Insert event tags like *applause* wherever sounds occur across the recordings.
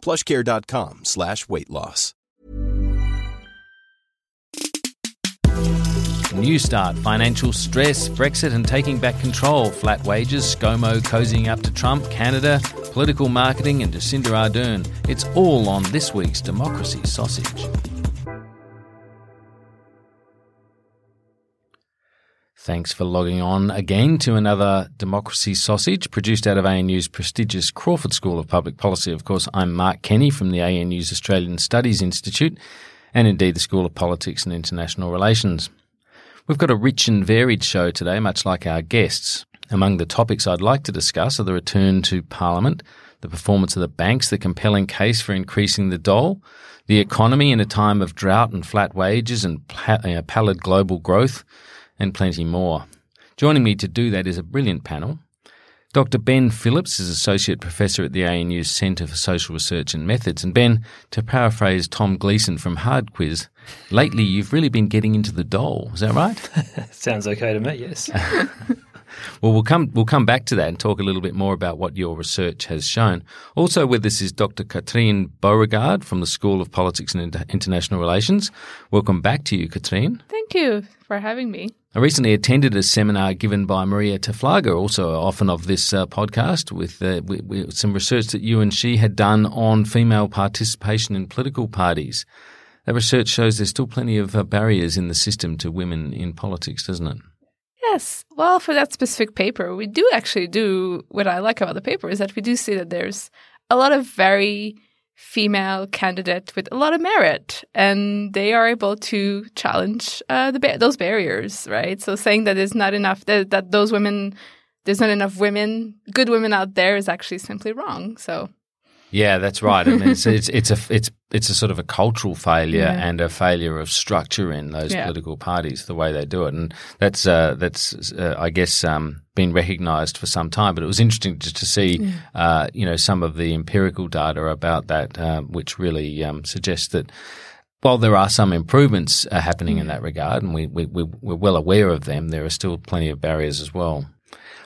plushcare.com slash weight loss. Newstart, financial stress, Brexit and taking back control, flat wages, ScoMo cozying up to Trump, Canada, political marketing and Jacinda Ardern. It's all on this week's Democracy Sausage. Thanks for logging on again to another Democracy Sausage produced out of ANU's prestigious Crawford School of Public Policy. Of course, I'm Mark Kenny from the ANU's Australian Studies Institute and indeed the School of Politics and International Relations. We've got a rich and varied show today, much like our guests. Among the topics I'd like to discuss are the return to Parliament, the performance of the banks, the compelling case for increasing the dole, the economy in a time of drought and flat wages and uh, pallid global growth, and plenty more. Joining me to do that is a brilliant panel. Dr. Ben Phillips is Associate Professor at the ANU Centre for Social Research and Methods. And Ben, to paraphrase Tom Gleeson from Hard Quiz, lately you've really been getting into the dole. Is that right? *laughs* Sounds okay to me, yes. *laughs* well, we'll come we'll come back to that and talk a little bit more about what your research has shown. Also with us is Dr. Katrine Beauregard from the School of Politics and International Relations. Welcome back to you, Katrine. Thank you for having me. I recently attended a seminar given by Marija Taflaga, also often of this uh, podcast, with, uh, some research that you and she had done on female participation in political parties. That research shows there's still plenty of uh, barriers in the system to women in politics, doesn't it? Yes. Well, for that specific paper, we do actually do what I like about the paper is that we do see that there's a lot of very female candidate with a lot of merit, and they are able to challenge uh, the those barriers, right? So saying that there's not enough that, that those women, there's not enough women, good women out there, is actually simply wrong. So. Yeah, that's right. I mean, it's, it's, it's a it's it's a sort of a cultural failure yeah. and a failure of structure in those yeah. political parties, the way they do it, and that's uh, that's uh, I guess um, been recognised for some time. But it was interesting to, to see, yeah. uh, you know, some of the empirical data about that, uh, which really um, suggests that. While there are some improvements uh, happening in that regard, and we, we, we're well aware of them, there are still plenty of barriers as well.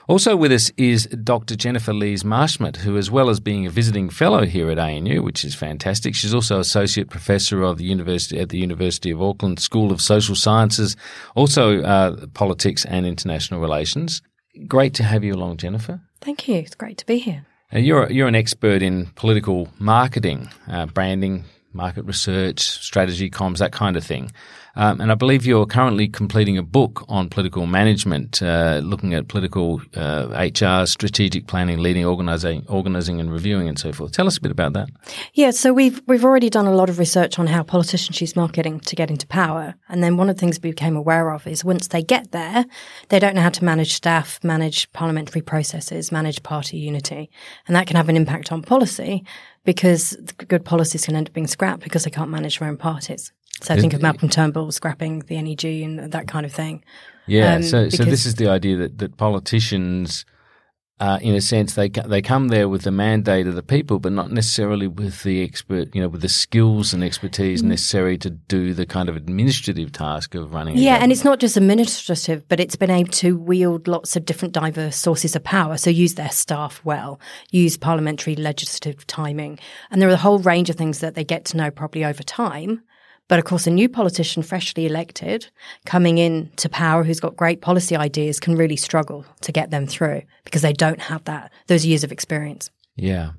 Also with us is Dr. Jennifer Lees-Marshment, who, as well as being a visiting fellow here at ANU, which is fantastic, she's also associate professor of the university at the University of Auckland School of Social Sciences, also uh, politics and international relations. Great to have you along, Jennifer. Thank you. It's great to be here. Uh, you're you're an expert in political marketing, uh, branding, market research, strategy, comms, that kind of thing. Um, and I believe you're currently completing a book on political management, uh, looking at political uh, HR, strategic planning, leading, organizing, organizing, and reviewing, and so forth. Tell us a bit about that. Yeah, so we've we've already done a lot of research on how politicians use marketing to get into power, and then one of the things we became aware of is once they get there, they don't know how to manage staff, manage parliamentary processes, manage party unity, and that can have an impact on policy because good policies can end up being scrapped because they can't manage their own parties. So I think of Malcolm Turnbull scrapping the NEG and that kind of thing. Yeah. Um, so, so this is the idea that, that politicians, uh, in a sense, they they come there with the mandate of the people, but not necessarily with the expert, you know, with the skills and expertise mm. necessary to do the kind of administrative task of running. Yeah, and it's not just administrative, but it's been able to wield lots of different diverse sources of power. So use their staff well, use parliamentary legislative timing, and there are a whole range of things that they get to know probably over time but of course, a new politician, freshly elected, coming in to power, who's got great policy ideas, can really struggle to get them through because they don't have that those years of experience. Yeah.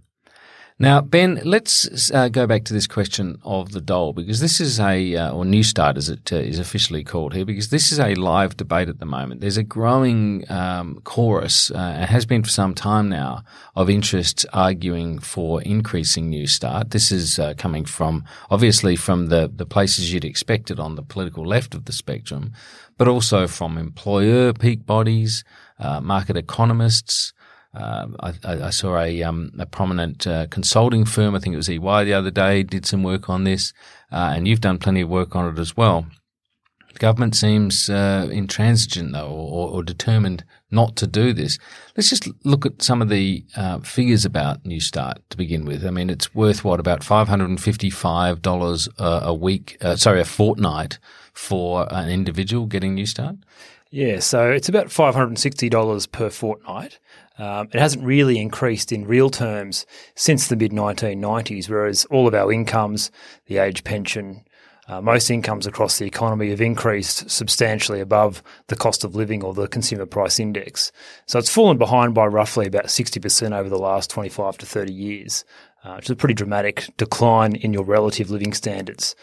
Now, Ben, let's uh, go back to this question of the dole because this is a, uh, or Newstart as it uh, is officially called here, because this is a live debate at the moment. There's a growing um, chorus, uh, it has been for some time now, of interests arguing for increasing Newstart. This is uh, coming from, obviously, from the, the places you'd expect it on the political left of the spectrum, but also from employer peak bodies, uh, market economists, Uh, I, I, saw a, um, a prominent uh, consulting firm, I think it was EY the other day, did some work on this, uh, and you've done plenty of work on it as well. The government seems uh, intransigent, though, or, or, determined not to do this. Let's just look at some of the uh, figures about Newstart to begin with. I mean, it's worth what about five hundred and fifty-five dollars a week? Uh, sorry, a fortnight for an individual getting Newstart. Yeah, so it's about five hundred and sixty dollars per fortnight. Um, it hasn't really increased in real terms since the mid 1990s, whereas all of our incomes, the age pension, uh, most incomes across the economy have increased substantially above the cost of living or the consumer price index. So it's fallen behind by roughly about 60% over the last 25 to 30 years, uh, which is a pretty dramatic decline in your relative living standards.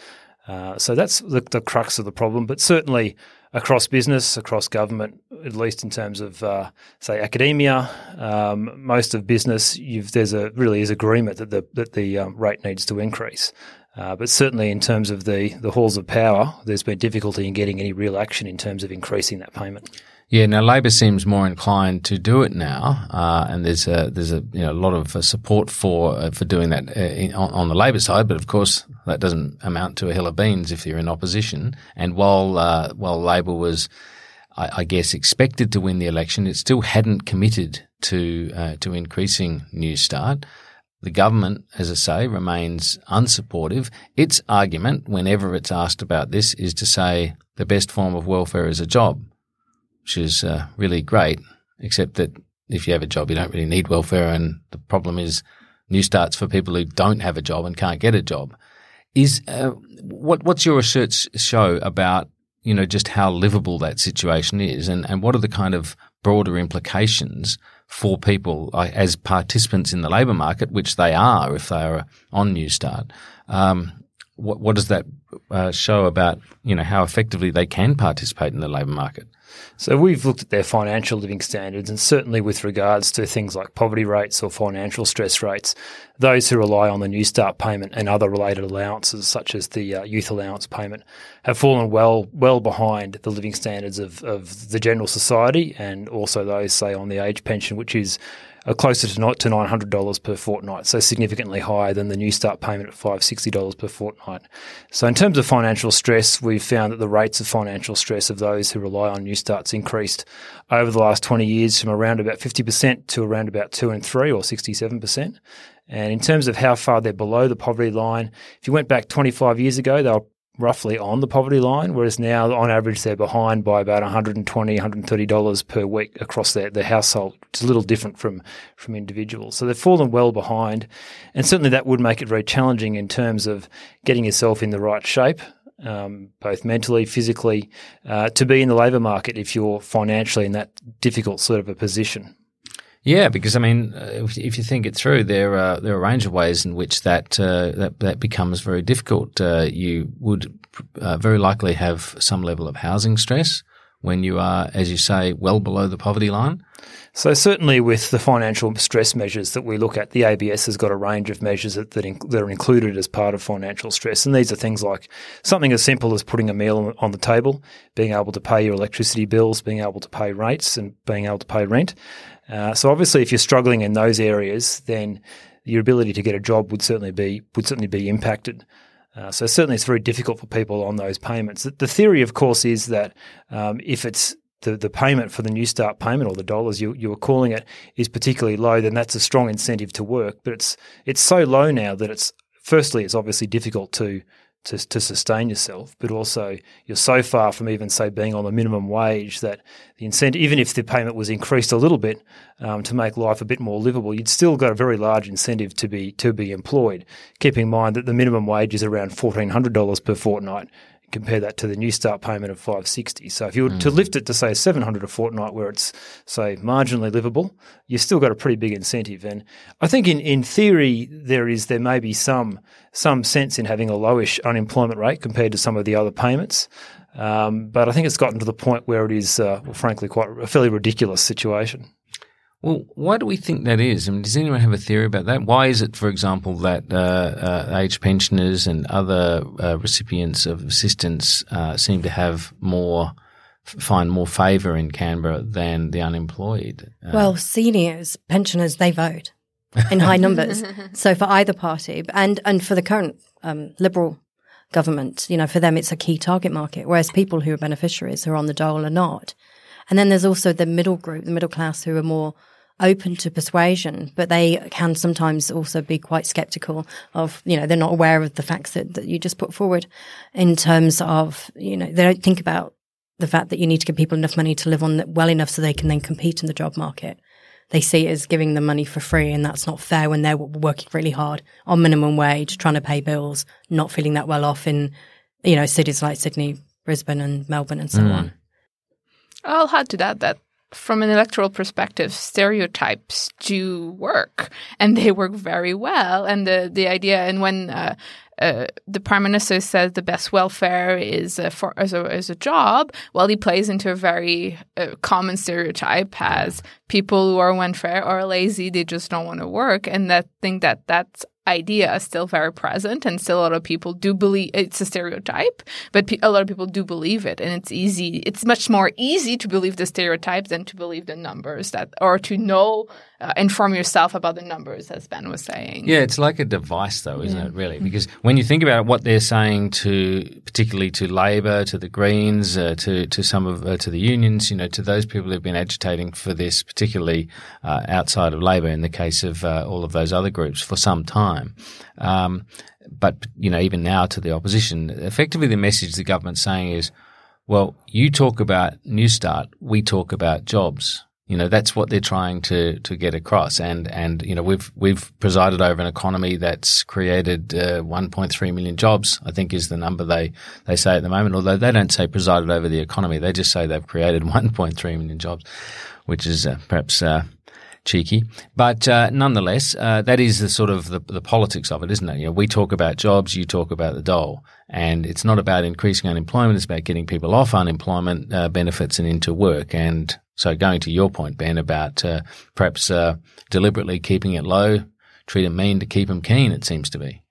Uh, so that's the, the, crux of the problem. But certainly across business, across government, at least in terms of, uh, say, academia, um, most of business, there's a really is agreement that the that the um, rate needs to increase. Uh, but certainly in terms of the, the halls of power, there's been difficulty in getting any real action in terms of increasing that payment. Yeah, now Labor seems more inclined to do it now, uh, and there's a there's a you know lot of uh, support for uh, for doing that uh, in, on, on, the Labor side. But of course, that doesn't amount to a hill of beans if you're in opposition. And while uh, while Labor was, I, I, guess, expected to win the election, it still hadn't committed to to increasing Newstart. The government, as I say, remains unsupportive. Its argument, whenever it's asked about this, is to say the best form of welfare is a job, which is uh, really great, except that if you have a job, you don't really need welfare. And the problem is new starts for people who don't have a job and can't get a job. Is uh, what what's your research show about you know just how livable that situation is, and and what are the kind of broader implications for people as participants in the labour market, which they are if they are on Newstart. Um, what, what, does that uh, show about you know how effectively they can participate in the labour market? So we've looked at their financial living standards, and certainly with regards to things like poverty rates or financial stress rates, those who rely on the Newstart payment and other related allowances, such as the uh, youth allowance payment, have fallen well well behind the living standards of, of the general society, and also those, say, on the age pension, which is are closer to not to nine hundred dollars per fortnight, so significantly higher than the Newstart payment at five sixty dollars per fortnight. So in terms of financial stress, we've found that the rates of financial stress of those who rely on New Starts increased over the last twenty years from around about fifty percent to around about two and three or sixty seven percent. And in terms of how far they're below the poverty line, if you went back 25 years ago, they were roughly on the poverty line, whereas now on average they're behind by about $120, $130 per week across their, their household. It's a little different from, from individuals. So they've fallen well behind. And certainly that would make it very challenging in terms of getting yourself in the right shape. Um, both mentally, physically, uh, to be in the labour market if you're financially in that difficult sort of a position. Yeah, because I mean, uh, if, you think it through, there are there are a range of ways in which that uh, that, that becomes very difficult. Uh, you would uh, very likely have some level of housing stress when you are, as you say, well below the poverty line. So certainly, with the financial stress measures that we look at, the ABS has got a range of measures that that, that are included as part of financial stress, and these are things like something as simple as putting a meal on the table, being able to pay your electricity bills, being able to pay rates, and being able to pay rent. Uh, so obviously, if you're struggling in those areas, then your ability to get a job would certainly be would certainly be impacted. Uh, so certainly, it's very difficult for people on those payments. The, theory, of course, is that um, if it's the, the payment for the New Start payment or the dollars you, you were calling it is particularly low, then that's a strong incentive to work. But it's it's so low now that it's firstly it's obviously difficult to to, to sustain yourself, but also you're so far from even say being on the minimum wage that the incentive, even if the payment was increased a little bit um, to make life a bit more livable, you'd still got a very large incentive to be to be employed. Keeping in mind that the minimum wage is around fourteen hundred dollars per fortnight, compare that to the Newstart payment of 560. So if you were mm. to lift it to say 700 a fortnight where it's say marginally livable, you've still got a pretty big incentive. And I think in, in theory there is there may be some some sense in having a lowish unemployment rate compared to some of the other payments. Um, but I think it's gotten to the point where it is, uh, well, frankly, quite a fairly ridiculous situation. Well, why do we think that is? I mean, does anyone have a theory about that? Why is it, for example, that uh, uh, age pensioners and other uh, recipients of assistance uh, seem to have more find more favour in Canberra than the unemployed. Uh, well, seniors, pensioners, they vote in high numbers. *laughs* So for either party, and and for the current um, Liberal government, you know, for them it's a key target market. Whereas people who are beneficiaries who are on the dole are not. And then there's also the middle group, the middle class, who are more open to persuasion, but they can sometimes also be quite skeptical of, you know, they're not aware of the facts that, that you just put forward in terms of, you know, they don't think about the fact that you need to give people enough money to live on well enough so they can then compete in the job market. They see it as giving them money for free, and that's not fair when they're working really hard on minimum wage, trying to pay bills, not feeling that well off in, you know, cities like Sydney, Brisbane, and Melbourne, and so mm. on. I'll add to that that from an electoral perspective, stereotypes do work, and they work very well. And the the idea, and when uh, uh, the prime minister says the best welfare is uh, for as a, as a job, well, he plays into a very uh, common stereotype as people who are welfare are lazy, they just don't want to work, and that think that that's idea is still very present and still a lot of people do believe it's a stereotype but a lot of people do believe it. And it's easy it's much more easy to believe the stereotype than to believe the numbers that or to know uh, inform yourself about the numbers as ben was saying. Yeah it's like a device though isn't yeah. it really? Because when you think about it, what they're saying to particularly to labor to the greens uh, to to some of uh, to the unions you know to those people who've been agitating for this particularly uh, outside of labor in the case of uh, all of those other groups for some time time. Um, but you know, even now to the opposition, effectively the message the government's saying is, well, you talk about Newstart, we talk about jobs. You know, that's what they're trying to to get across. And and you know, we've we've presided over an economy that's created uh, 1.3 million jobs. I think is the number they they say at the moment. Although they don't say presided over the economy, they just say they've created *laughs* 1.3 million jobs, which is uh, perhaps uh, cheeky. But uh, nonetheless, uh, that is the sort of the, the, politics of it, isn't it? You know, we talk about jobs, you talk about the dole, and it's not about increasing unemployment; it's about getting people off unemployment uh, benefits and into work. And so, going to your point, Ben, about uh, perhaps uh, deliberately keeping it low, treat them mean to keep them keen. It seems to be.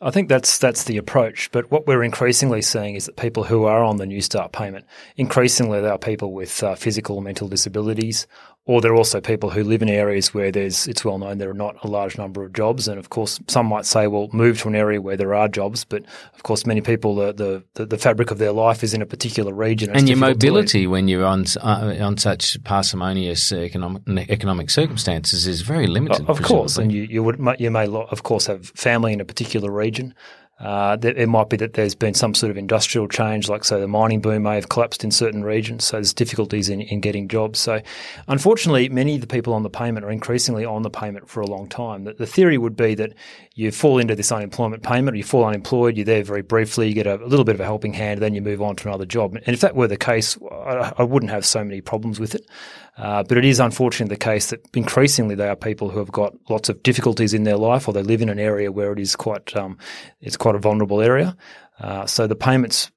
I think that's that's the approach. But what we're increasingly seeing is that people who are on the Newstart payment, increasingly they are people with uh, physical or mental disabilities or there are also people who live in areas where there's it's well known there are not a large number of jobs, and of course some might say, well, move to an area where there are jobs, but of course many people the the, the fabric of their life is in a particular region, and your mobility when you're on uh, on such parsimonious economic economic circumstances is very limited. Of course, and you you would you may of course have family in a particular region. Uh, it might be that there's been some sort of industrial change, like so the mining boom may have collapsed in certain regions, so there's difficulties in, in getting jobs. So, unfortunately, many of the people on the payment are increasingly on the payment for a long time. The, the theory would be that you fall into this unemployment payment, or you fall unemployed, you're there very briefly, you get a, a, little bit of a helping hand, then you move on to another job. And if that were the case, I, I wouldn't have so many problems with it. Uh, but it is unfortunately the case that increasingly they are people who have got lots of difficulties in their life, or they live in an area where it is quite um, it's quite a vulnerable area. Uh, so the payments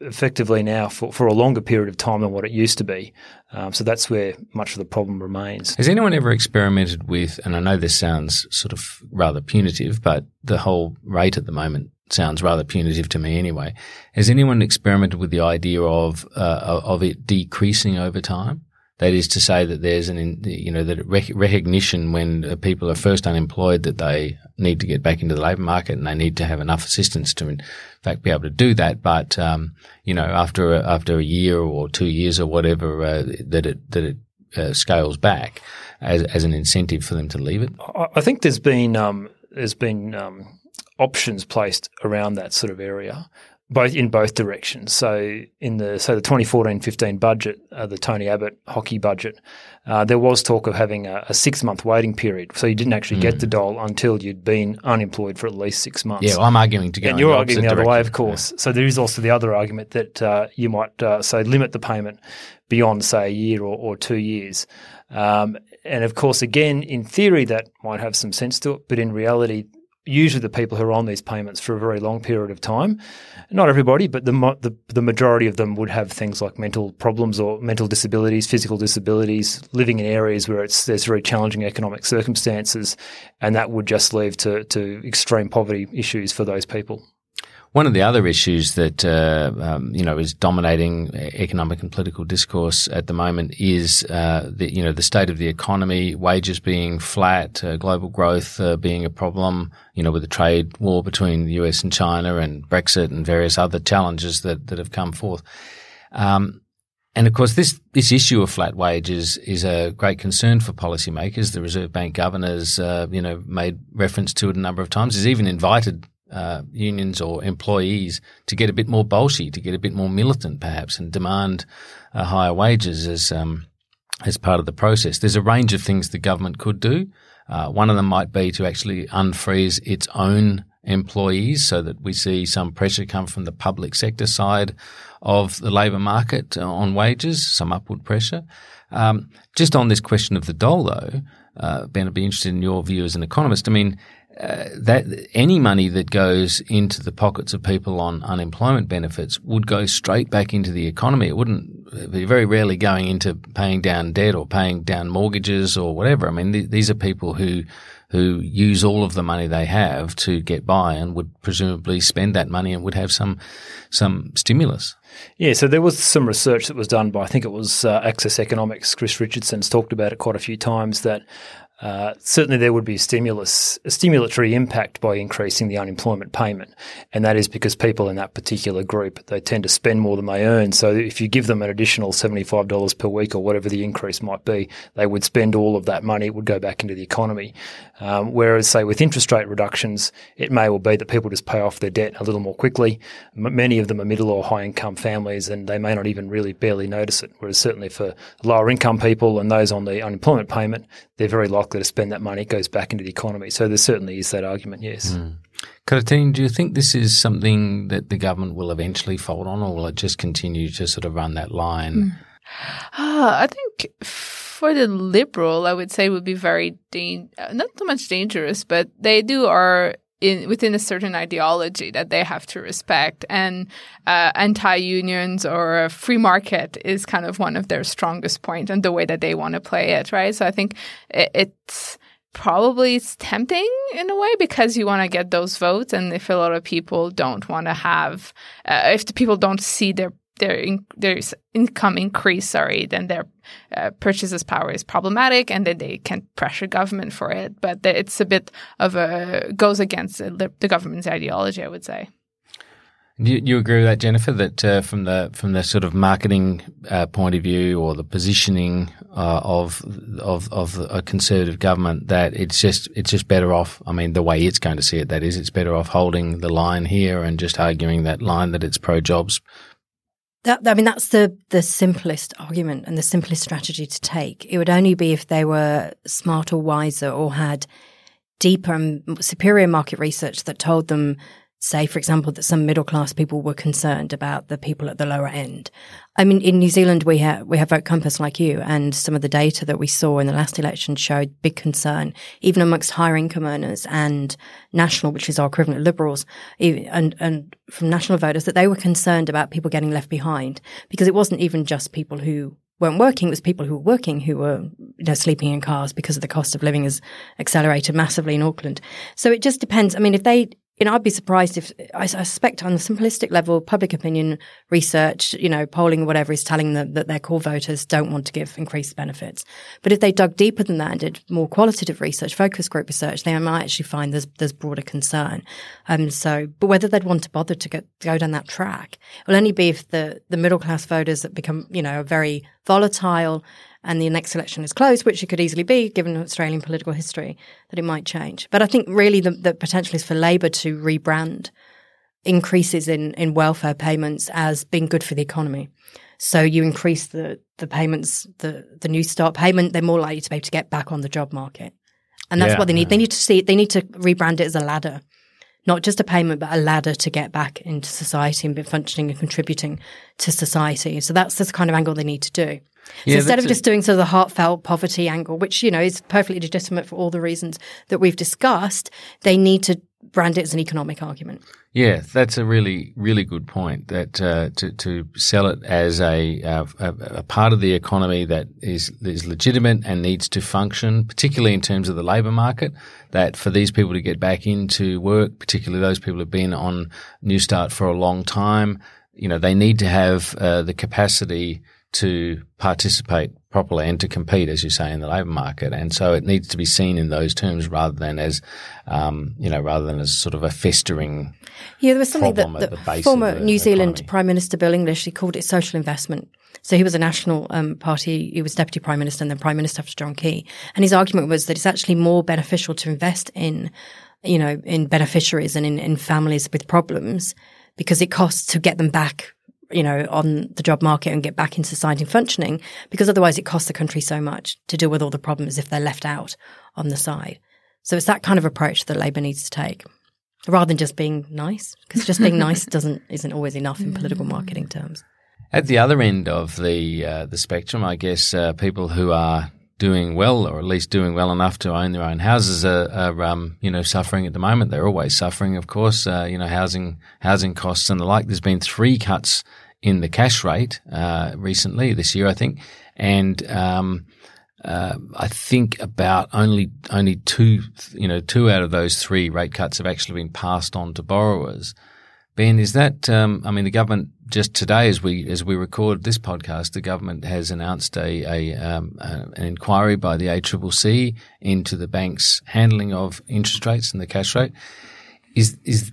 effectively now for, for a longer period of time than what it used to be. Um, so that's where much of the problem remains. Has anyone ever experimented with, and I know this sounds sort of rather punitive, but the whole rate at the moment sounds rather punitive to me anyway. Has anyone experimented with the idea of uh, of it decreasing over time? That is to say that there's an, you know, that recognition when uh, people are first unemployed that they need to get back into the labour market and they need to have enough assistance to, in fact, be able to do that. But, um, you know, after a, after a year or two years or whatever, uh, that it, that it uh, scales back as, as an incentive for them to leave it. I think there's been, um, there's been, um, options placed around that sort of area both in both directions. So in the so the 2014-15 budget, uh, the Tony Abbott Hockey budget, uh, there was talk of having a, a six month waiting period. So you didn't actually mm. get the dole until you'd been unemployed for at least six months. Yeah, well, I'm arguing to go. And you're arguing the other direction. way, of course. Yeah. So there is also the other argument that uh, you might uh, say limit the payment beyond say a year or, or two years. Um, and of course, again, in theory, that might have some sense to it, but in reality, usually the people who are on these payments for a very long period of time. Not everybody, but the, the, the majority of them would have things like mental problems or mental disabilities, physical disabilities, living in areas where it's there's very challenging economic circumstances, and that would just lead to to extreme poverty issues for those people. One of the other issues that uh, um, you know is dominating economic and political discourse at the moment is uh, the you know the state of the economy, wages being flat, uh, global growth uh, being a problem. You know, with the trade war between the US and China, and Brexit, and various other challenges that that have come forth. Um, and of course, this, this issue of flat wages is a great concern for policymakers. The Reserve Bank governors, uh, you know, made reference to it a number of times. Has even invited uh, unions or employees to get a bit more bolshy, to get a bit more militant, perhaps, and demand uh, higher wages as um, as part of the process. There's a range of things the government could do. Uh, one of them might be to actually unfreeze its own employees so that we see some pressure come from the public sector side of the labour market uh, on wages, some upward pressure. Um, just on this question of the dole, though, uh, Ben, I'd be interested in your view as an economist. I mean, uh, that any money that goes into the pockets of people on unemployment benefits would go straight back into the economy. It wouldn't be very rarely going into paying down debt or paying down mortgages or whatever. I mean, th- these are people who who use all of the money they have to get by and would presumably spend that money and would have some some stimulus. Yeah, so there was some research that was done by I think it was uh, Access Economics. Chris Richardson's talked about it quite a few times that uh, certainly, there would be a stimulus, a stimulatory impact by increasing the unemployment payment, and that is because people in that particular group they tend to spend more than they earn. So, if you give them an additional seventy-five dollars per week or whatever the increase might be, they would spend all of that money. It would go back into the economy. Um, whereas, say, with interest rate reductions, it may well be that people just pay off their debt a little more quickly. M- many of them are middle or high-income families, and they may not even really barely notice it. Whereas, certainly for lower-income people and those on the unemployment payment, they're very likely likely to spend that money, it goes back into the economy. So there certainly is that argument, yes. Mm. Katrine, do you think this is something that the government will eventually fold on, or will it just continue to sort of run that line? Mm. Uh, I think for the liberal, I would say would be very da- not so much dangerous, but they do are in within a certain ideology that they have to respect, and uh, anti-unions or a free market is kind of one of their strongest points and the way that they want to play it, right? So I think it, it's probably it's tempting in a way because you want to get those votes, and if a lot of people don't want to have, uh, if the people don't see their their in, their income increase, sorry, then their uh, purchases power is problematic, and then they can pressure government for it. But it's a bit of a goes against the, the government's ideology, I would say. Do you, you agree with that, Jennifer? That uh, from the from the sort of marketing uh, point of view or the positioning uh, of of of a conservative government, that it's just it's just better off. I mean, the way it's going to see it, that is, it's better off holding the line here and just arguing that line that it's pro jobs, that, I mean, that's the the simplest argument and the simplest strategy to take. It would only be if they were smarter, wiser, or had deeper and superior market research that told them say, for example, that some middle class people were concerned about the people at the lower end. I mean, in New Zealand, we have, we have Vote Compass like you, and some of the data that we saw in the last election showed big concern, even amongst higher income earners and national, which is our equivalent liberals, and, and from national voters, that they were concerned about people getting left behind because it wasn't even just people who weren't working. It was people who were working who were, you know, sleeping in cars because of the cost of living has accelerated massively in Auckland. So it just depends. I mean, if they, you know, I'd be surprised if I suspect on the simplistic level, public opinion research, you know, polling, or whatever, is telling them that their core voters don't want to give increased benefits. But if they dug deeper than that and did more qualitative research, focus group research, they might actually find there's there's broader concern. Um, so, but whether they'd want to bother to go, go down that track will only be if the the middle class voters that become, you know, very volatile and the next election is close, which it could easily be given Australian political history, that it might change. But I think really the, the potential is for Labor to rebrand increases in, in welfare payments as being good for the economy. So you increase the, the payments, the, the Newstart payment, they're more likely to be able to get back on the job market. And that's yeah, what they need. Yeah. They need to see, they need to rebrand it as a ladder not just a payment, but a ladder to get back into society and be functioning and contributing to society. So that's the kind of angle they need to do. So instead of just doing sort of the heartfelt poverty angle, which, you know, is perfectly legitimate for all the reasons that we've discussed, they need to brand it as an economic argument. Yeah, that's a really, really good point. That uh, to to sell it as a, a, a part of the economy that is is legitimate and needs to function, particularly in terms of the labour market. That for these people to get back into work, particularly those people who've been on Newstart for a long time, you know, they need to have uh, the capacity to participate properly and to compete, as you say, in the labour market. And so it needs to be seen in those terms rather than as, um, you know, rather than as sort of a festering. Yeah, there was something that the former the New Zealand economy. Prime Minister Bill English he called it social investment. So he was a National um, Party, he was Deputy Prime Minister and then Prime Minister after John Key. And his argument was that it's actually more beneficial to invest in, you know, in beneficiaries and in, in families with problems because it costs to get them back you know, on the job market and get back into society functioning because otherwise it costs the country so much to deal with all the problems if they're left out on the side. So it's that kind of approach that Labor needs to take rather than just being nice because just being nice *laughs* doesn't isn't always enough in political marketing terms. At the other end of the uh, the spectrum, I guess uh, people who are doing well, or at least doing well enough to own their own houses, are, are um, you know suffering at the moment. They're always suffering, of course. Uh, you know, housing housing costs and the like. There's been three cuts in the cash rate uh, recently this year, I think, and um, uh, I think about only only two you know two out of those three rate cuts have actually been passed on to borrowers. Ben, is that? Um, I mean, the government just today, as we as we record this podcast, the government has announced a, a, um, a, an inquiry by the ACCC into the bank's handling of interest rates and the cash rate. Is is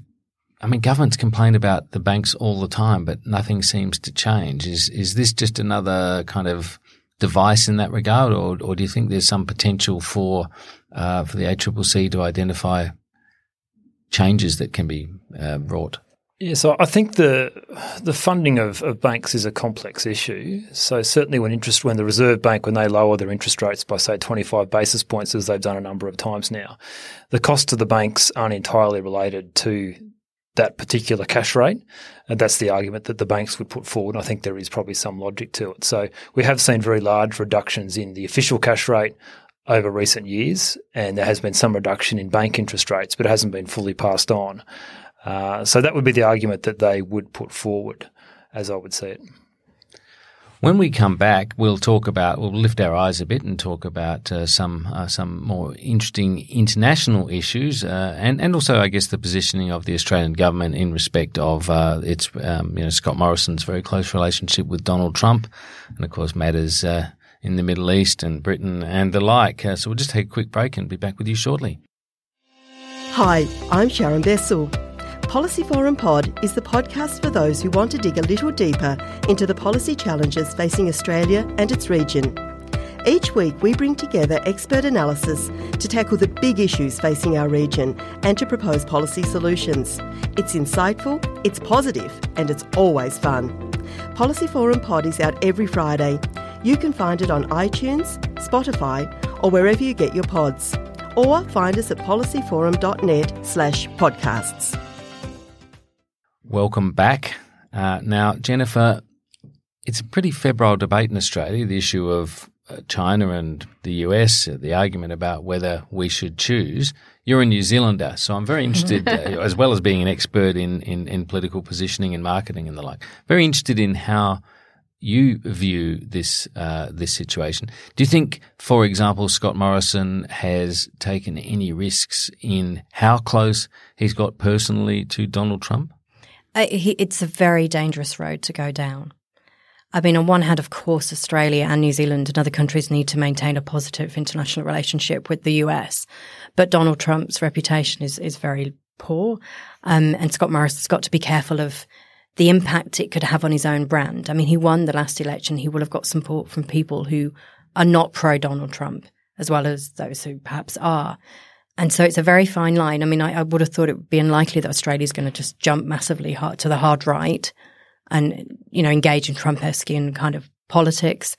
I mean, governments complain about the banks all the time, but nothing seems to change. Is is this just another kind of device in that regard, or or do you think there's some potential for uh, for the ACCC to identify changes that can be uh, brought? Yeah, so I think the the funding of, of banks is a complex issue. So certainly when interest when the Reserve Bank when they lower their interest rates by say 25 basis points as they've done a number of times now, the cost to the banks aren't entirely related to that particular cash rate. And that's the argument that the banks would put forward. I think there is probably some logic to it. So we have seen very large reductions in the official cash rate over recent years, and there has been some reduction in bank interest rates, but it hasn't been fully passed on. Uh, so that would be the argument that they would put forward, as I would see it. When we come back, we'll talk about we'll lift our eyes a bit and talk about uh, some uh, some more interesting international issues, uh, and and also I guess the positioning of the Australian government in respect of uh, its um, you know Scott Morrison's very close relationship with Donald Trump, and of course matters uh, in the Middle East and Britain and the like. Uh, so we'll just take a quick break and be back with you shortly. Hi, I'm Sharon Bessell. Policy Forum Pod is the podcast for those who want to dig a little deeper into the policy challenges facing Australia and its region. Each week, we bring together expert analysis to tackle the big issues facing our region and to propose policy solutions. It's insightful, it's positive, and it's always fun. Policy Forum Pod is out every Friday. You can find it on iTunes, Spotify, or wherever you get your pods. Or find us at policyforum.net slash podcasts. Welcome back. Uh, now, Jennifer, it's a pretty febrile debate in Australia, the issue of uh, China and the US, uh, the argument about whether we should choose. You're a New Zealander, so I'm very interested, *laughs* uh, as well as being an expert in, in, in political positioning and marketing and the like, very interested in how you view this uh, this situation. Do you think, for example, Scott Morrison has taken any risks in how close he's got personally to Donald Trump? It's a very dangerous road to go down. I mean, on one hand, of course, Australia and New Zealand and other countries need to maintain a positive international relationship with the US. But Donald Trump's reputation is, is very poor. Um, and Scott Morrison's got to be careful of the impact it could have on his own brand. I mean, he won the last election. He will have got support from people who are not pro Donald Trump, as well as those who perhaps are. And so it's a very fine line. I mean, I, I would have thought it would be unlikely that Australia is going to just jump massively hard to the hard right and, you know, engage in Trumpeskian kind of politics.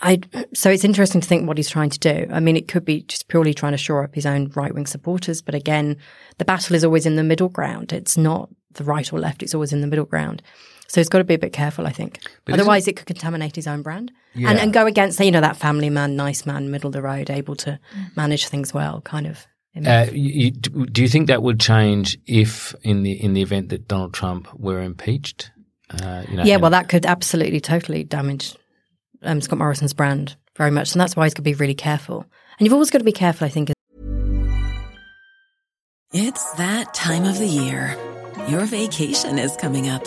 I, so it's interesting to think what he's trying to do. I mean, it could be just purely trying to shore up his own right wing supporters. But again, the battle is always in the middle ground. It's not the right or left. It's always in the middle ground. So he's got to be a bit careful, I think. But Otherwise, it could contaminate his own brand yeah. and, and go against, you know, that family man, nice man, middle of the road, able to manage things well kind of Uh, you, do you think that would change if, in the in the event that Donald Trump were impeached? Uh, you know, yeah, well, that could absolutely, totally damage um, Scott Morrison's brand very much, and that's why he's got to be really careful. And you've always got to be careful, I think. It's that time of the year. Your vacation is coming up.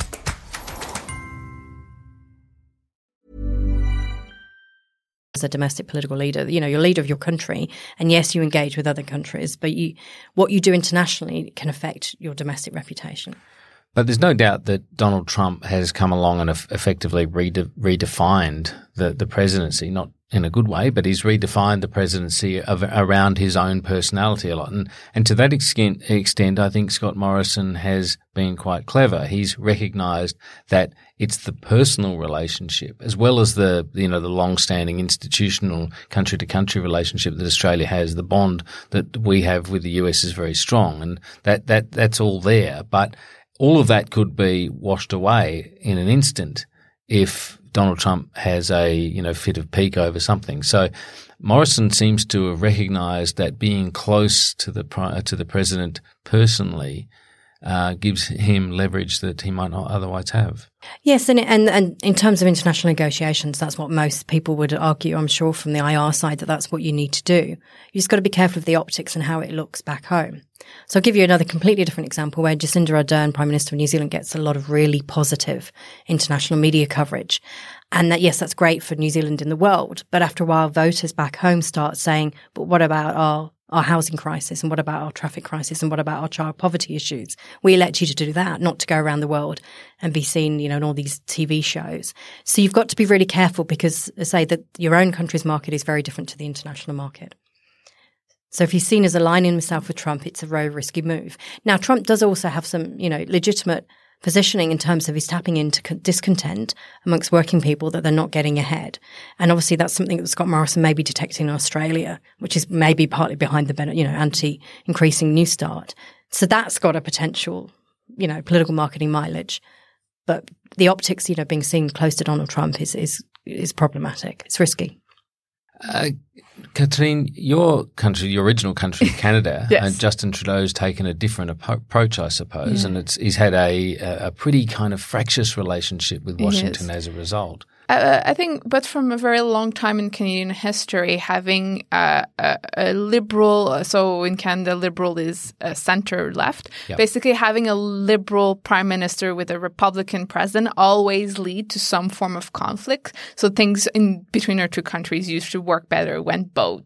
As a domestic political leader, you know, you're leader of your country, and yes, you engage with other countries, but you, what you do internationally can affect your domestic reputation. But there's no doubt that Donald Trump has come along and effectively rede- redefined the, the presidency, not in a good way, but he's redefined the presidency of, around his own personality a lot. And, and to that extent, extent, I think Scott Morrison has been quite clever. He's recognized that it's the personal relationship as well as the, you know, the long-standing institutional country to country relationship that Australia has. The bond that we have with the US is very strong and that, that, that's all there. But all of that could be washed away in an instant if Donald Trump has a you know fit of pique over something. So Morrison seems to have recognised that being close to the to the president personally uh, gives him leverage that he might not otherwise have. Yes, and, and and in terms of international negotiations, that's what most people would argue. I'm sure from the IR side that that's what you need to do. You just got to be careful of the optics and how it looks back home. So I'll give you another completely different example where Jacinda Ardern, Prime Minister of New Zealand, gets a lot of really positive international media coverage. And that, yes, that's great for New Zealand in the world. But after a while, voters back home start saying, but what about our our housing crisis and what about our traffic crisis and what about our child poverty issues? We elect you to do that, not to go around the world and be seen, you know, in all these TV shows. So you've got to be really careful because I say that your own country's market is very different to the international market. So if he's seen as aligning himself with Trump, it's a very risky move. Now, Trump does also have some, you know, legitimate positioning in terms of he's tapping into discontent amongst working people that they're not getting ahead. And obviously that's something that Scott Morrison may be detecting in Australia, which is maybe partly behind the, you know, anti-increasing Newstart. So that's got a potential, you know, political marketing mileage. But the optics, you know, being seen close to Donald Trump is, is, is problematic. It's risky. Uh, Katrine, your country, your original country, *laughs* Canada, yes. uh, Justin Trudeau's taken a different approach, I suppose, yeah. and it's he's had a a pretty kind of fractious relationship with Washington as a result. Uh, uh, I think, but from a very long time in Canadian history, having a, a, a liberal, so in Canada, liberal is uh, center left, yep. basically having a liberal prime minister with a Republican president always lead to some form of conflict. So things in between our two countries used to work better when both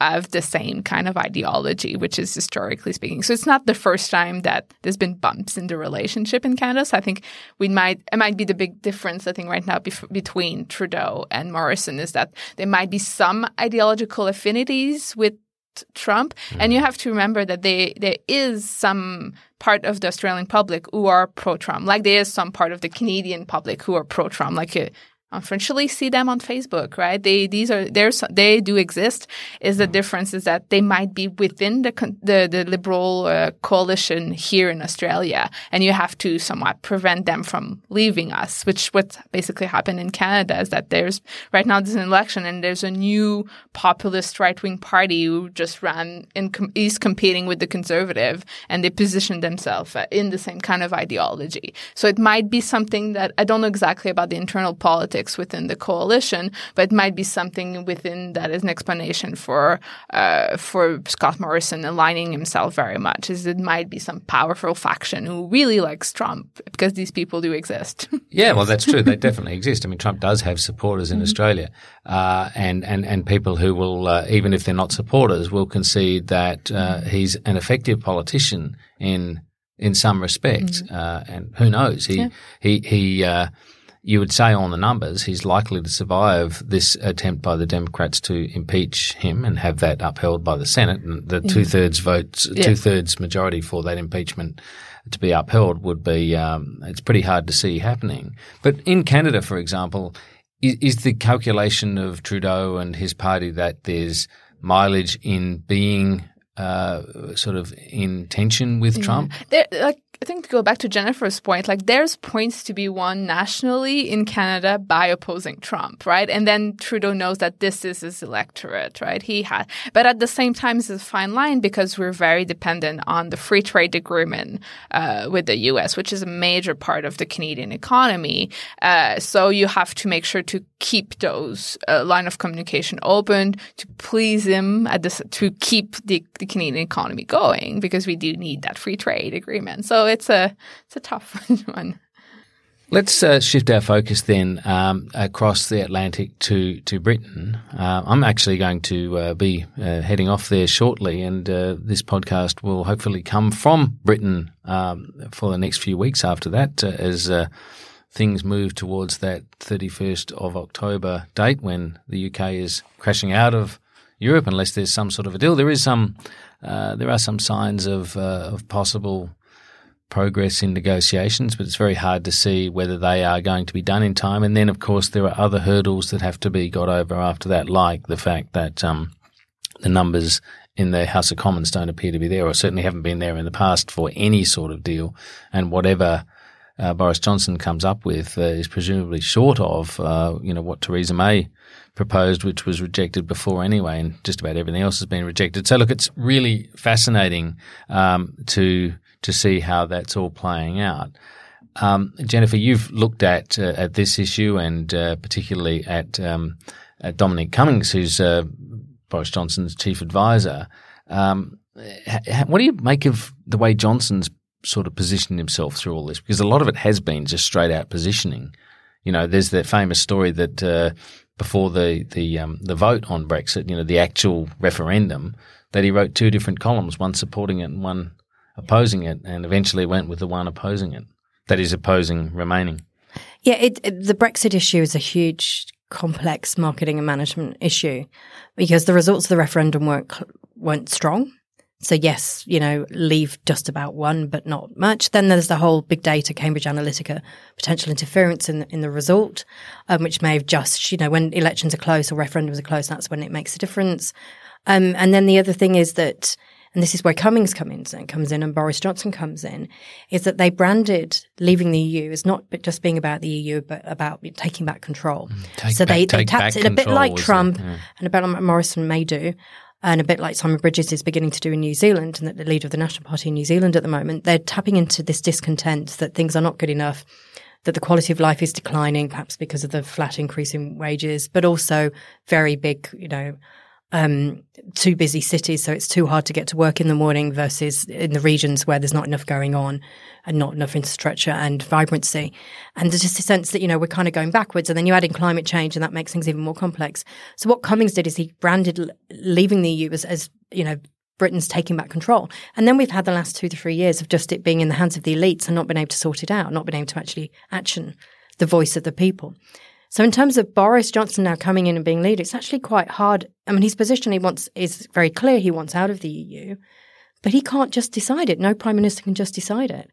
of the same kind of ideology, which is historically speaking. So it's not the first time that there's been bumps in the relationship in Canada. So I think we might it might be the big difference I think right now bef- between Trudeau and Morrison is that there might be some ideological affinities with Trump. Mm. And you have to remember that they, there is some part of the Australian public who are pro Trump. Like there is some part of the Canadian public who are pro Trump. Like uh, unfortunately see them on Facebook, right? They these are there's they do exist. Is the difference is that they might be within the the, the liberal uh, coalition here in Australia, and you have to somewhat prevent them from leaving us. Which what basically happened in Canada is that there's right now there's an election and there's a new populist right wing party who just ran and com- is competing with the conservative, and they position themselves uh, in the same kind of ideology. So it might be something that I don't know exactly about the internal politics politics within the coalition, but it might be something within that is an explanation for uh, for Scott Morrison aligning himself very much. Is it might be some powerful faction who really likes Trump because these people do exist. *laughs* yeah, well, that's true. They definitely exist. I mean, Trump does have supporters in mm-hmm. Australia, uh, and and and people who will, uh, even if they're not supporters, will concede that uh, he's an effective politician in in some respects. Mm-hmm. Uh, and who knows? He yeah. he he uh, you would say on the numbers, he's likely to survive this attempt by the Democrats to impeach him and have that upheld by the Senate. And the two thirds votes, Yeah. two thirds majority for that impeachment to be upheld would be, um, it's pretty hard to see happening. But in Canada, for example, is, is the calculation of Trudeau and his party that there's mileage in being uh, sort of in tension with Trump? There, like I think to go back to Jennifer's point, like there's points to be won nationally in Canada by opposing Trump, right? And then Trudeau knows that this is his electorate, right? He had, but at the same time, it's a fine line because we're very dependent on the free trade agreement uh, with the U.S., which is a major part of the Canadian economy. Uh, so you have to make sure to keep those uh, line of communication open to please him at this to keep the, the Canadian economy going because we do need that free trade agreement. So it's a it's a tough *laughs* one. Let's uh, shift our focus then um, across the Atlantic to to Britain. Uh, I'm actually going to uh, be uh, heading off there shortly, and uh, this podcast will hopefully come from Britain um, for the next few weeks after that, uh, as things move towards that 31st of October date when the UK is crashing out of Europe, unless there's some sort of a deal. There is some, there are some signs of of possible progress in negotiations, but it's very hard to see whether they are going to be done in time. And then, of course, there are other hurdles that have to be got over after that, like the fact that um, the numbers in the House of Commons don't appear to be there, or certainly haven't been there in the past for any sort of deal. And whatever uh, Boris Johnson comes up with uh, is presumably short of, uh, you know, what Theresa May proposed, which was rejected before anyway, and just about everything else has been rejected. So look, it's really fascinating um, to to see how that's all playing out. Um, Jennifer, you've looked at uh, at this issue and uh, particularly at, um, at Dominic Cummings, who's uh, Boris Johnson's chief advisor. Um, ha- what do you make of the way Johnson's sort of positioned himself through all this? Because a lot of it has been just straight out positioning. You know, there's that famous story that uh, before the the um, the vote on Brexit, you know, the actual referendum, that he wrote two different columns, one supporting it and one opposing it, and eventually went with the won opposing it. That is opposing remaining. Yeah, it, it- the Brexit issue is a huge, complex marketing and management issue because the results of the referendum weren't weren't strong. So yes, you know, leave just about one, but not much. Then there's the whole big data, Cambridge Analytica, potential interference in in the result, um, which may have just, you know, when elections are close or referendums are close, that's when it makes a difference. Um, and then the other thing is that, and this is where Cummings comes in, comes in, and Boris Johnson comes in, is that they branded leaving the EU as not just being about the EU, but about taking back control. Take so they, back- they take tapped it a bit like Trump yeah. and a bit like Morrison may do. And a bit like Simon Bridges is beginning to do in New Zealand, and that the leader of the National Party in New Zealand at the moment, they're tapping into this discontent that things are not good enough, that the quality of life is declining, perhaps because of the flat increase in wages, but also very big, you know, um, too busy cities, so it's too hard to get to work in the morning versus in the regions where there's not enough going on and not enough infrastructure and vibrancy. And there's just a sense that, you know, we're kind of going backwards. And then you add in climate change and that makes things even more complex. So what Cummings did is he branded leaving the EU as, as, you know, Britain's taking back control. And then we've had the last two to three years of just it being in the hands of the elites and not being able to sort it out, not being able to actually action the voice of the people. So in terms of Boris Johnson now coming in and being leader, it's actually quite hard. I mean, his position he wants is very clear. He wants out of the EU, but he can't just decide it. No prime minister can just decide it.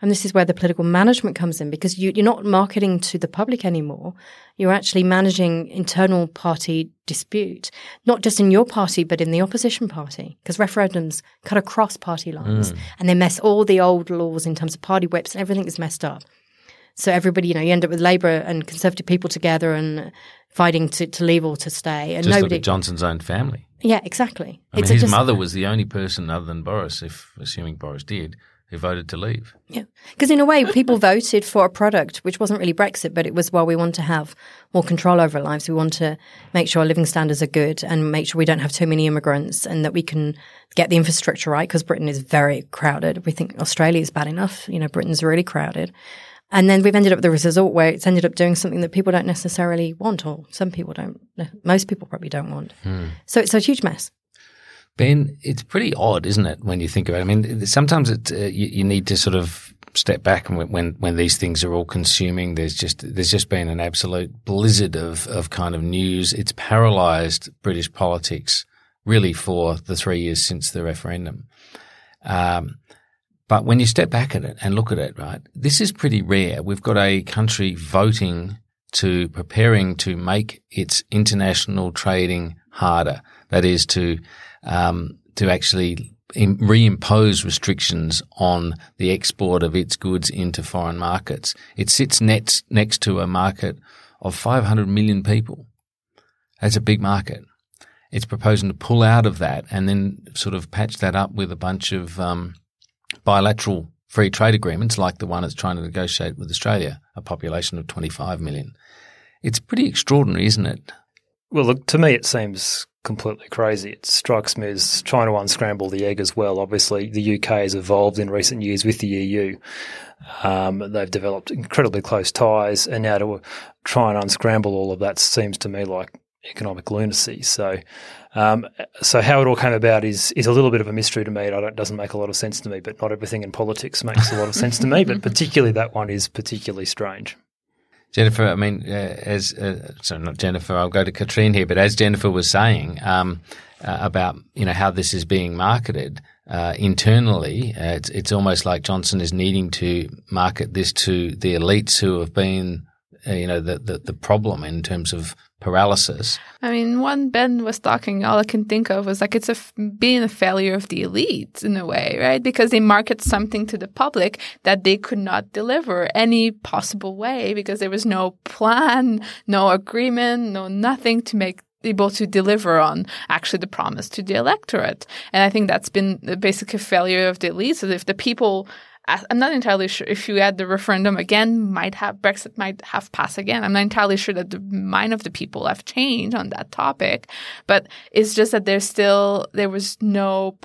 And this is where the political management comes in because you, you're not marketing to the public anymore. You're actually managing internal party dispute, not just in your party, but in the opposition party, because referendums cut across party lines mm. and they mess all the old laws in terms of party whips and everything is messed up. So everybody, you know, you end up with Labour and Conservative people together and fighting to, to leave or to stay. And Just nobody, look at Johnson's own family. yeah, exactly. I It's a his just- mother was the only person other than Boris, if assuming Boris did, who voted to leave. Yeah. Because in a way, people *laughs* voted for a product which wasn't really Brexit, but it was, well, we want to have more control over our lives. We want to make sure our living standards are good and make sure we don't have too many immigrants and that we can get the infrastructure right because Britain is very crowded. We think Australia is bad enough. You know, Britain's really crowded. And then we've ended up with a result where it's ended up doing something that people don't necessarily want, or some people don't, most people probably don't want. So it's a huge mess. Ben, it's pretty odd, isn't it, when you think about it? I mean, sometimes it, uh, you, you need to sort of step back and when when these things are all consuming, there's just there's just been an absolute blizzard of of kind of news. It's paralysed British politics really for the three years since the referendum. Um, but when you step back at it and look at it, right, this is pretty rare. We've got a country voting to preparing to make its international trading harder. That is to um, to actually reimpose restrictions on the export of its goods into foreign markets. It sits next, next to a market of 500 million people. That's a big market. It's proposing to pull out of that and then sort of patch that up with a bunch of um, bilateral free trade agreements like the one it's trying to negotiate with Australia, a population of 25 million. It's pretty extraordinary, isn't it? Well, look, to me, it seems completely crazy. It strikes me as trying to unscramble the egg as well. Obviously, the UK has evolved in recent years with the EU. Um, they've developed incredibly close ties, and now to try and unscramble all of that seems to me like economic lunacy. So, um, so how it all came about is is a little bit of a mystery to me. It doesn't make a lot of sense to me. But not everything in politics makes a lot of sense to me. But *laughs* particularly that one is particularly strange. Jennifer, I mean, uh, as uh, sorry, not Jennifer. I'll go to Katrine here, but as Jennifer was saying um, uh, about you know how this is being marketed uh, internally, uh, it's it's almost like Johnson is needing to market this to the elites who have been Uh, you know the, the the problem in terms of paralysis. I mean, when Ben was talking, all I can think of was like it's a f- being a failure of the elites in a way, right? Because they market something to the public that they could not deliver any possible way because there was no plan, no agreement, no nothing to make able to deliver on actually the promise to the electorate. And I think that's been uh, the basic failure of the elites. So if the people I'm not entirely sure if you had the referendum again, might have Brexit might have passed again. I'm not entirely sure that the mind of the people have changed on that topic, but it's just that there's still there was no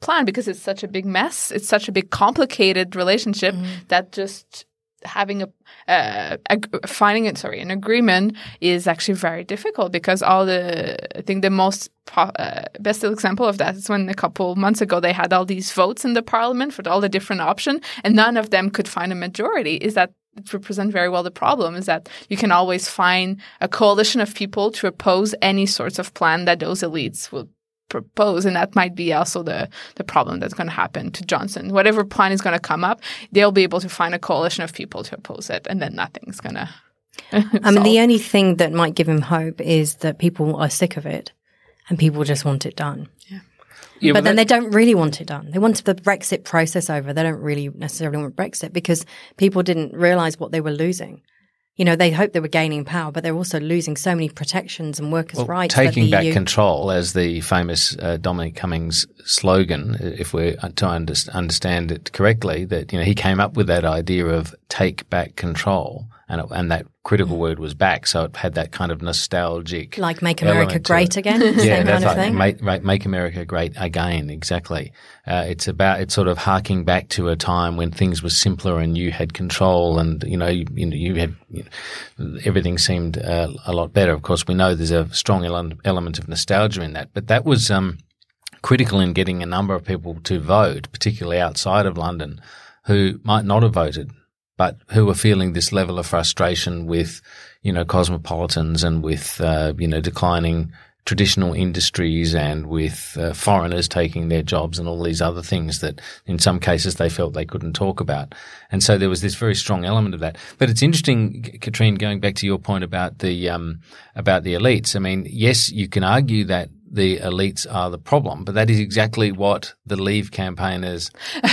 plan because it's such a big mess. It's such a big complicated relationship mm. that just having a, uh, a, finding it sorry an agreement is actually very difficult because all the I think the most uh, best example of that is when a couple months ago they had all these votes in the parliament for all the different options and none of them could find a majority. Is that it represents very well the problem is that you can always find a coalition of people to oppose any sorts of plan that those elites will propose, and that might be also the the problem that's going to happen to Johnson. Whatever plan is going to come up, they'll be able to find a coalition of people to oppose it, and then nothing's going *laughs* to. I mean, the only thing that might give him hope is that people are sick of it, and people just want it done. Yeah. Yeah, but then they don't really want it done. They want the Brexit process over. They don't really necessarily want Brexit because people didn't realize what they were losing you know, they hope they were gaining power, but they're also losing so many protections and workers' well, rights. Taking back EU... control, as the famous uh, Dominic Cummings slogan, if we're trying to understand it correctly, that you know he came up with that idea of take back control, and it, and that critical mm. word was back, so it had that kind of nostalgic, like make America great again. *laughs* yeah, that's right. Make, make, America great again. Exactly. Uh, it's about it's sort of harking back to a time when things were simpler and you had control, and you know you, you, know, you had you know, everything seemed uh, a lot better. Of course, we know there's a strong element of nostalgia in that, but that was um, critical in getting a number of people to vote, particularly outside of London, who might not have voted but who are feeling this level of frustration with, you know, cosmopolitans and with, uh, you know, declining traditional industries and with uh, foreigners taking their jobs and all these other things that in some cases they felt they couldn't talk about. And so there was this very strong element of that. But it's interesting, Katrine, going back to your point about the, um, about the elites. I mean, yes, you can argue that the elites are the problem, but that is exactly what the Leave campaigners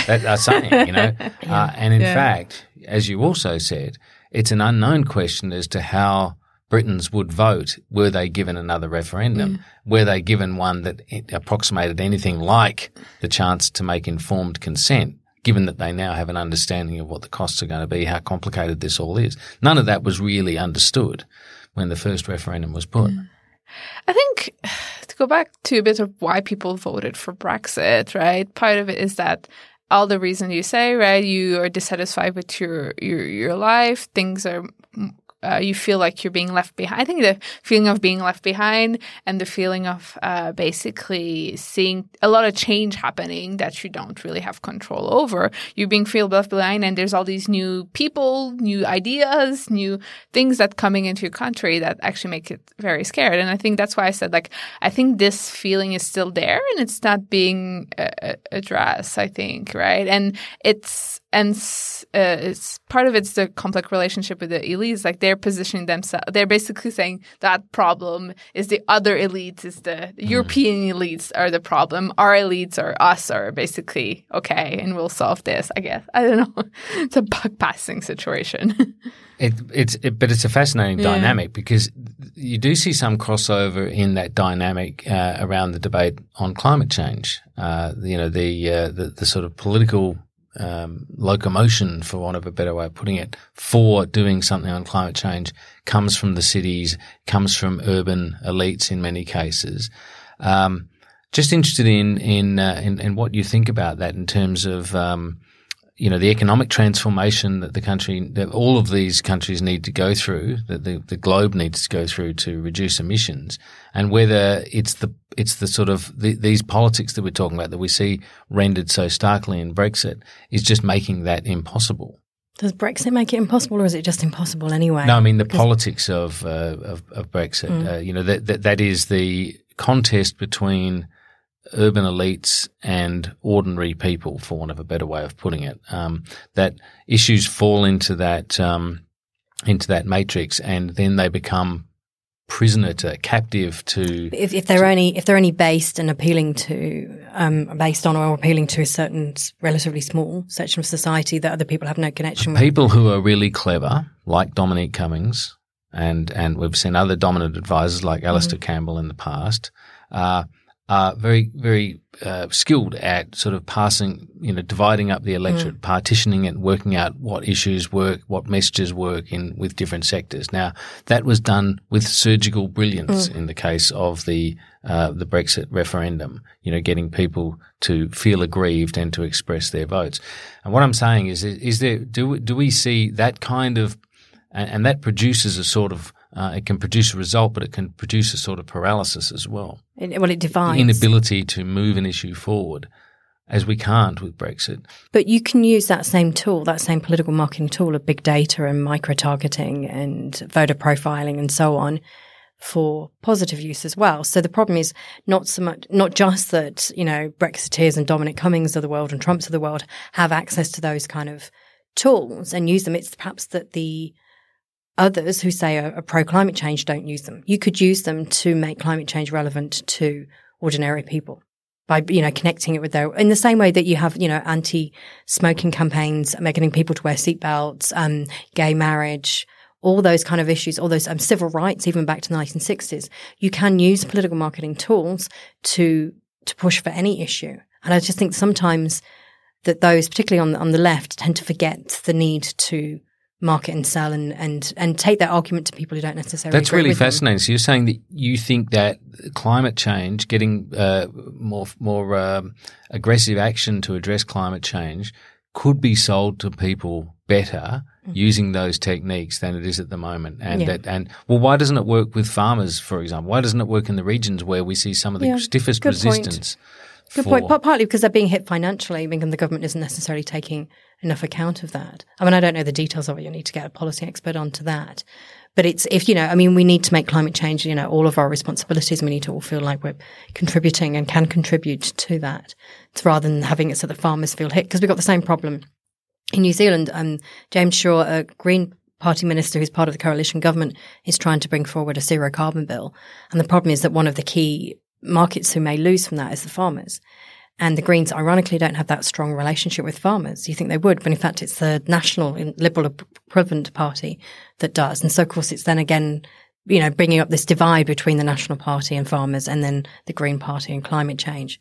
are saying, you know. *laughs* yeah. uh, and in yeah. fact, as you also said, it's an unknown question as to how Britons would vote were they given another referendum, yeah. were they given one that approximated anything like the chance to make informed consent, given that they now have an understanding of what the costs are going to be, how complicated this all is. None of that was really understood when the first referendum was put. I think go back to a bit of why people voted for Brexit, right? Part of it is that all the reasons you say, right? You are dissatisfied with your your your life. Things are uh, you feel like you're being left behind. I think the feeling of being left behind and the feeling of uh, basically seeing a lot of change happening that you don't really have control over. You're being feel left behind, and there's all these new people, new ideas, new things that coming into your country that actually make it very scared. And I think that's why I said like I think this feeling is still there and it's not being uh, addressed. I think right, and it's and uh, it's part of it's the complex relationship with the elites. Like they're positioning themselves, they're basically saying that problem is the other elites, is the, the mm. European elites are the problem. Our elites are us are basically okay, and we'll solve this. I guess I don't know. *laughs* it's a buck passing situation. *laughs* it, it's it, but it's a fascinating yeah. dynamic because you do see some crossover in that dynamic uh, around the debate on climate change. Uh, you know the, uh, the the sort of political um, locomotion, for want of a better way of putting it, for doing something on climate change comes from the cities, comes from urban elites in many cases. Um, just interested in in, uh, in, in what you think about that in terms of um, you know, the economic transformation that the country, that all of these countries need to go through, that the, the globe needs to go through to reduce emissions, and whether it's the it's the sort of the, these politics that we're talking about that we see rendered so starkly in Brexit is just making that impossible. Does Brexit make it impossible, or is it just impossible anyway? No, I mean the politics of uh, of, of, Brexit. Mm. Uh, you know that, that that is the contest between urban elites and ordinary people, for want of a better way of putting it. Um, that issues fall into that um, into that matrix, and then they become prisoner to captive to. If, if they're to, only if they're only based and appealing to um, based on or appealing to a certain relatively small section of society that other people have no connection with. People who are really clever, like Dominic Cummings, and and we've seen other dominant advisors like mm-hmm. Campbell in the past. Uh, are very, very uh, skilled at sort of passing, you know, dividing up the electorate, mm. partitioning it, working out what issues work, what messages work in with different sectors. Now, that was done with surgical brilliance mm. in the case of the uh, the Brexit referendum. You know, getting people to feel aggrieved and to express their votes. And what I'm saying is, is there do do we see that kind of and, and that produces a sort of uh, it can produce a result, but it can produce a sort of paralysis as well. It, well, it divides. The inability to move an issue forward, as we can't with Brexit. But you can use that same tool, that same political marketing tool of big data and micro targeting and voter profiling and so on for positive use as well. So the problem is not so much, not just that, you know, Brexiteers and Dominic Cummings of the world and Trumps of the world have access to those kind of tools and use them. It's perhaps that the Others who say are, are pro climate change don't use them. You could use them to make climate change relevant to ordinary people by you know connecting it with their in the same way that you have you know anti-smoking campaigns, making people to wear seatbelts, um, gay marriage, all those kind of issues, all those um, civil rights, even back to the 1960s. You can use political marketing tools to to push for any issue, and I just think sometimes that those, particularly on on the left, tend to forget the need to market and sell and, and, and take that argument to people who don't necessarily That's really fascinating. Them. So you're saying that you think that climate change, getting uh, more more um, aggressive action to address climate change, could be sold to people better mm-hmm. using those techniques than it is at the moment. And yeah. that and well, why doesn't it work with farmers, for example? Why doesn't it work in the regions where we see some of the yeah, stiffest resistance? Point. Good for. point. Partly because they're being hit financially, and the government isn't necessarily taking enough account of that. I mean, I don't know the details of it. You need to get a policy expert onto that. But it's if you know, I mean, we need to make climate change. You know, all of our responsibilities. We need to all feel like we're contributing and can contribute to that, it's rather than having it so the farmers feel hit. Because we've got the same problem in New Zealand. Um, James Shaw, a Green Party minister who's part of the coalition government, is trying to bring forward a zero carbon bill. And the problem is that one of the key markets who may lose from that is the farmers. And the Greens, ironically, don't have that strong relationship with farmers. You think they would, but in fact, it's the National Liberal Equivalent Party that does. And so, of course, it's then again, you know, bringing up this divide between the National Party and farmers and then the Green Party and climate change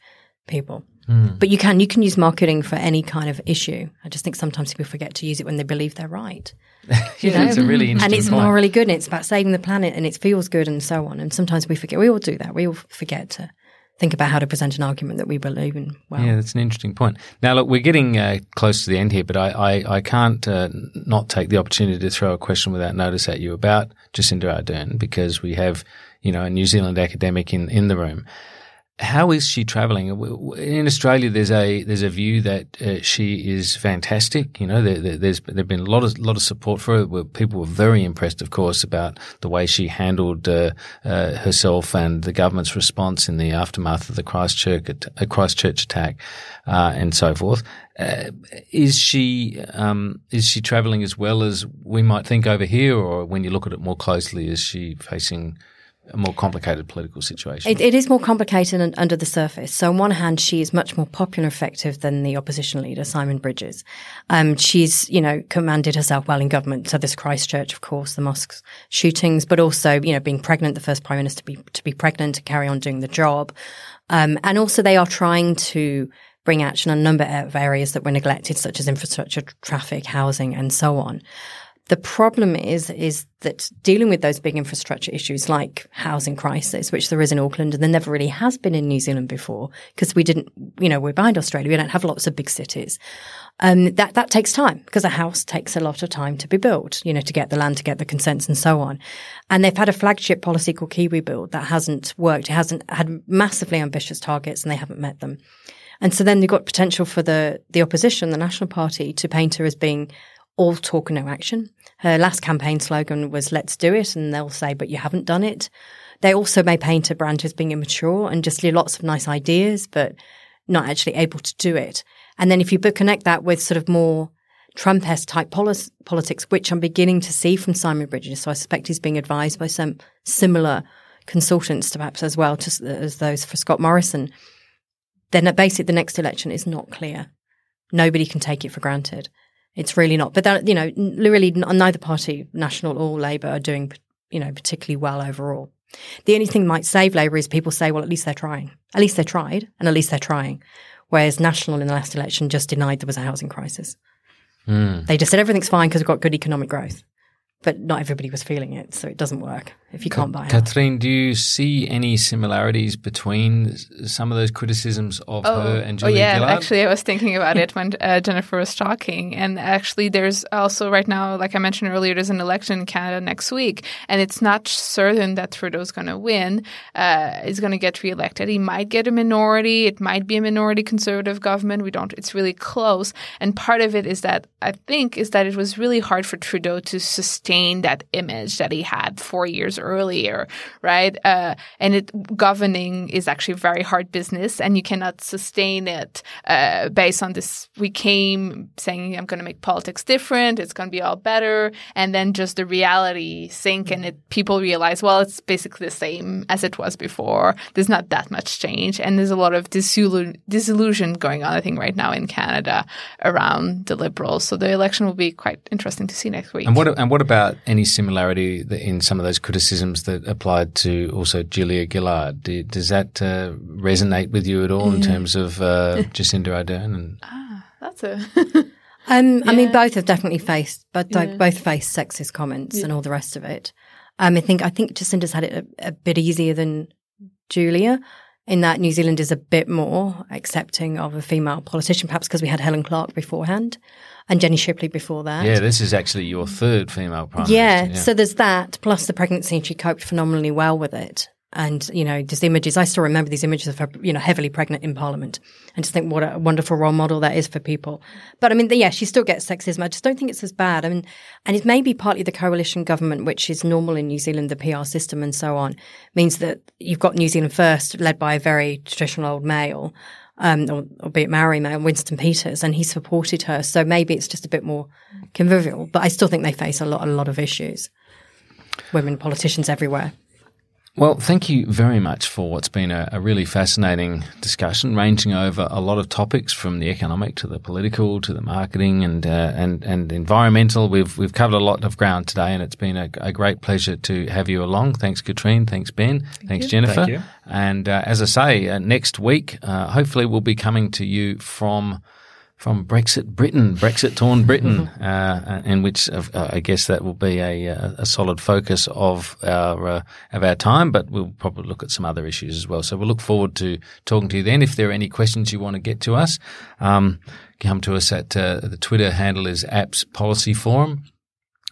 people. Mm. But you can, you can use marketing for any kind of issue. I just think sometimes people forget to use it when they believe they're right. *laughs* You yeah, it's a really interesting And it's point. morally good and it's about saving the planet and it feels good and so on. And sometimes we forget, we all do that. We all forget to think about how to present an argument that we believe in well. Yeah, that's an interesting point. Now, look, we're getting uh, close to the end here, but I, I, I can't uh, not take the opportunity to throw a question without notice at you about Jacinda Ardern because we have, you know, a New Zealand academic in, in the room. How is she traveling? In Australia, there's a there's a view that uh, she is fantastic. You know, there, there, there's there've been a lot of lot of support for her. People were very impressed, of course, about the way she handled uh, uh, herself and the government's response in the aftermath of the Christchurch Christchurch attack uh, and so forth. Uh, is she um, is she traveling as well as we might think over here, or when you look at it more closely, is she facing a more complicated political situation. It, it is more complicated under the surface. So, on one hand, she is much more popular, effective than the opposition leader, Simon Bridges. Um, she's, you know, commanded herself well in government. So, this Christchurch, of course, the mosque shootings, but also, you know, being pregnant, the first prime minister to be to be pregnant to carry on doing the job, um, and also they are trying to bring action on a number of areas that were neglected, such as infrastructure, traffic, housing, and so on. The problem is, is that dealing with those big infrastructure issues like housing crisis, which there is in Auckland and there never really has been in New Zealand before, because we didn't, you know, we're behind Australia. We don't have lots of big cities. Um, that, that takes time because a house takes a lot of time to be built, you know, to get the land, to get the consents and so on. And they've had a flagship policy called Kiwi Build that hasn't worked. It hasn't had massively ambitious targets and they haven't met them. And so then you've got potential for the, the opposition, the National Party, to paint her as being all talk and no action. Her last campaign slogan was "Let's do it," and they'll say, "But you haven't done it." They also may paint a brand as being immature and just lots of nice ideas, but not actually able to do it. And then if you connect that with sort of more Trump-esque type politics, which I'm beginning to see from Simon Bridges, so I suspect he's being advised by some similar consultants, perhaps as well to, as those for Scott Morrison. Then basically the next election is not clear. Nobody can take it for granted. It's really not. But that, you know, really neither party, National or Labour, are doing, you know, particularly well overall. The only thing that might save Labour is people say, well, at least they're trying. At least they tried, and at least they're trying. Whereas National in the last election just denied there was a housing crisis. Mm. They just said everything's fine because we've got good economic growth but not everybody was feeling it, so it doesn't work if you can't buy it. Katrine, do you see any similarities between some of those criticisms of oh, her and Julia Oh yeah, Gillard? actually, I was thinking about it *laughs* when uh, Jennifer was talking, and actually, there's also right now, like I mentioned earlier, there's an election in Canada next week, and it's not certain that Trudeau's going to win. Uh, is going to get reelected. He might get a minority. It might be a minority conservative government. We don't. It's really close, and part of it is that I think is that it was really hard for Trudeau to sustain maintain that image that he had four years earlier, right? Uh, and it governing is actually very hard business, and you cannot sustain it uh, based on this. We came saying I'm going to make politics different. It's going to be all better, and then just the reality sink, and it people realize, well, it's basically the same as it was before. There's not that much change, and there's a lot of disillusion going on. I think right now in Canada around the Liberals. So the election will be quite interesting to see next week. And what and what about about any similarity in some of those criticisms that applied to also Julia Gillard? Does that uh, resonate with you at all in terms of uh, *laughs* Jacinda Ardern? And ah, that's a. *laughs* um, yeah. I mean, both have definitely faced, but yeah. both faced sexist comments yeah. and all the rest of it. Um, I think I think Jacinda's had it a, a bit easier than Julia in that New Zealand is a bit more accepting of a female politician, perhaps because we had Helen Clark beforehand and Jenny Shipley before that. Yeah, this is actually your third female prime yeah, minister. Yeah, so there's that, plus the pregnancy, and she coped phenomenally well with it. And, you know, these images, I still remember these images of her, you know, heavily pregnant in Parliament and just think what a wonderful role model that is for people. But I mean, yeah, she still gets sexism. I just don't think it's as bad. I mean, and it may be partly the coalition government, which is normal in New Zealand, the PR system and so on, means that you've got New Zealand First led by a very traditional old male um, or, or be it Maori Mayor, Winston Peters, and he supported her. So maybe it's just a bit more convivial. But I still think they face a lot, a lot of issues. Women politicians everywhere. Well, thank you very much for what's been a, a, really fascinating discussion, ranging over a lot of topics from the economic to the political to the marketing and uh, and and environmental. We've we've covered a lot of ground today, and it's been a, a great pleasure to have you along. Thanks, Katrine. Thanks, Ben. Thank thanks, you. Jennifer. Thank and uh, as I say, uh, next week, uh, hopefully, we'll be coming to you from from Brexit Britain, Brexit torn Britain, *laughs* uh, in which uh, I guess that will be a, a solid focus of our uh, of our time. But we'll probably look at some other issues as well. So we'll look forward to talking to you then. If there are any questions you want to get to us, um, come to us at uh, the Twitter handle is APPS Policy Forum.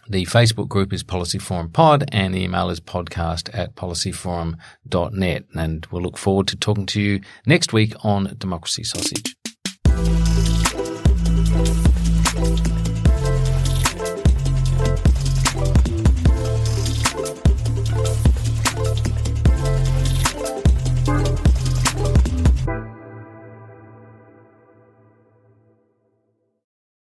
The Facebook group is Policy Forum Pod and the email is podcast at policyforum.net. And we'll look forward to talking to you next week on Democracy Sausage.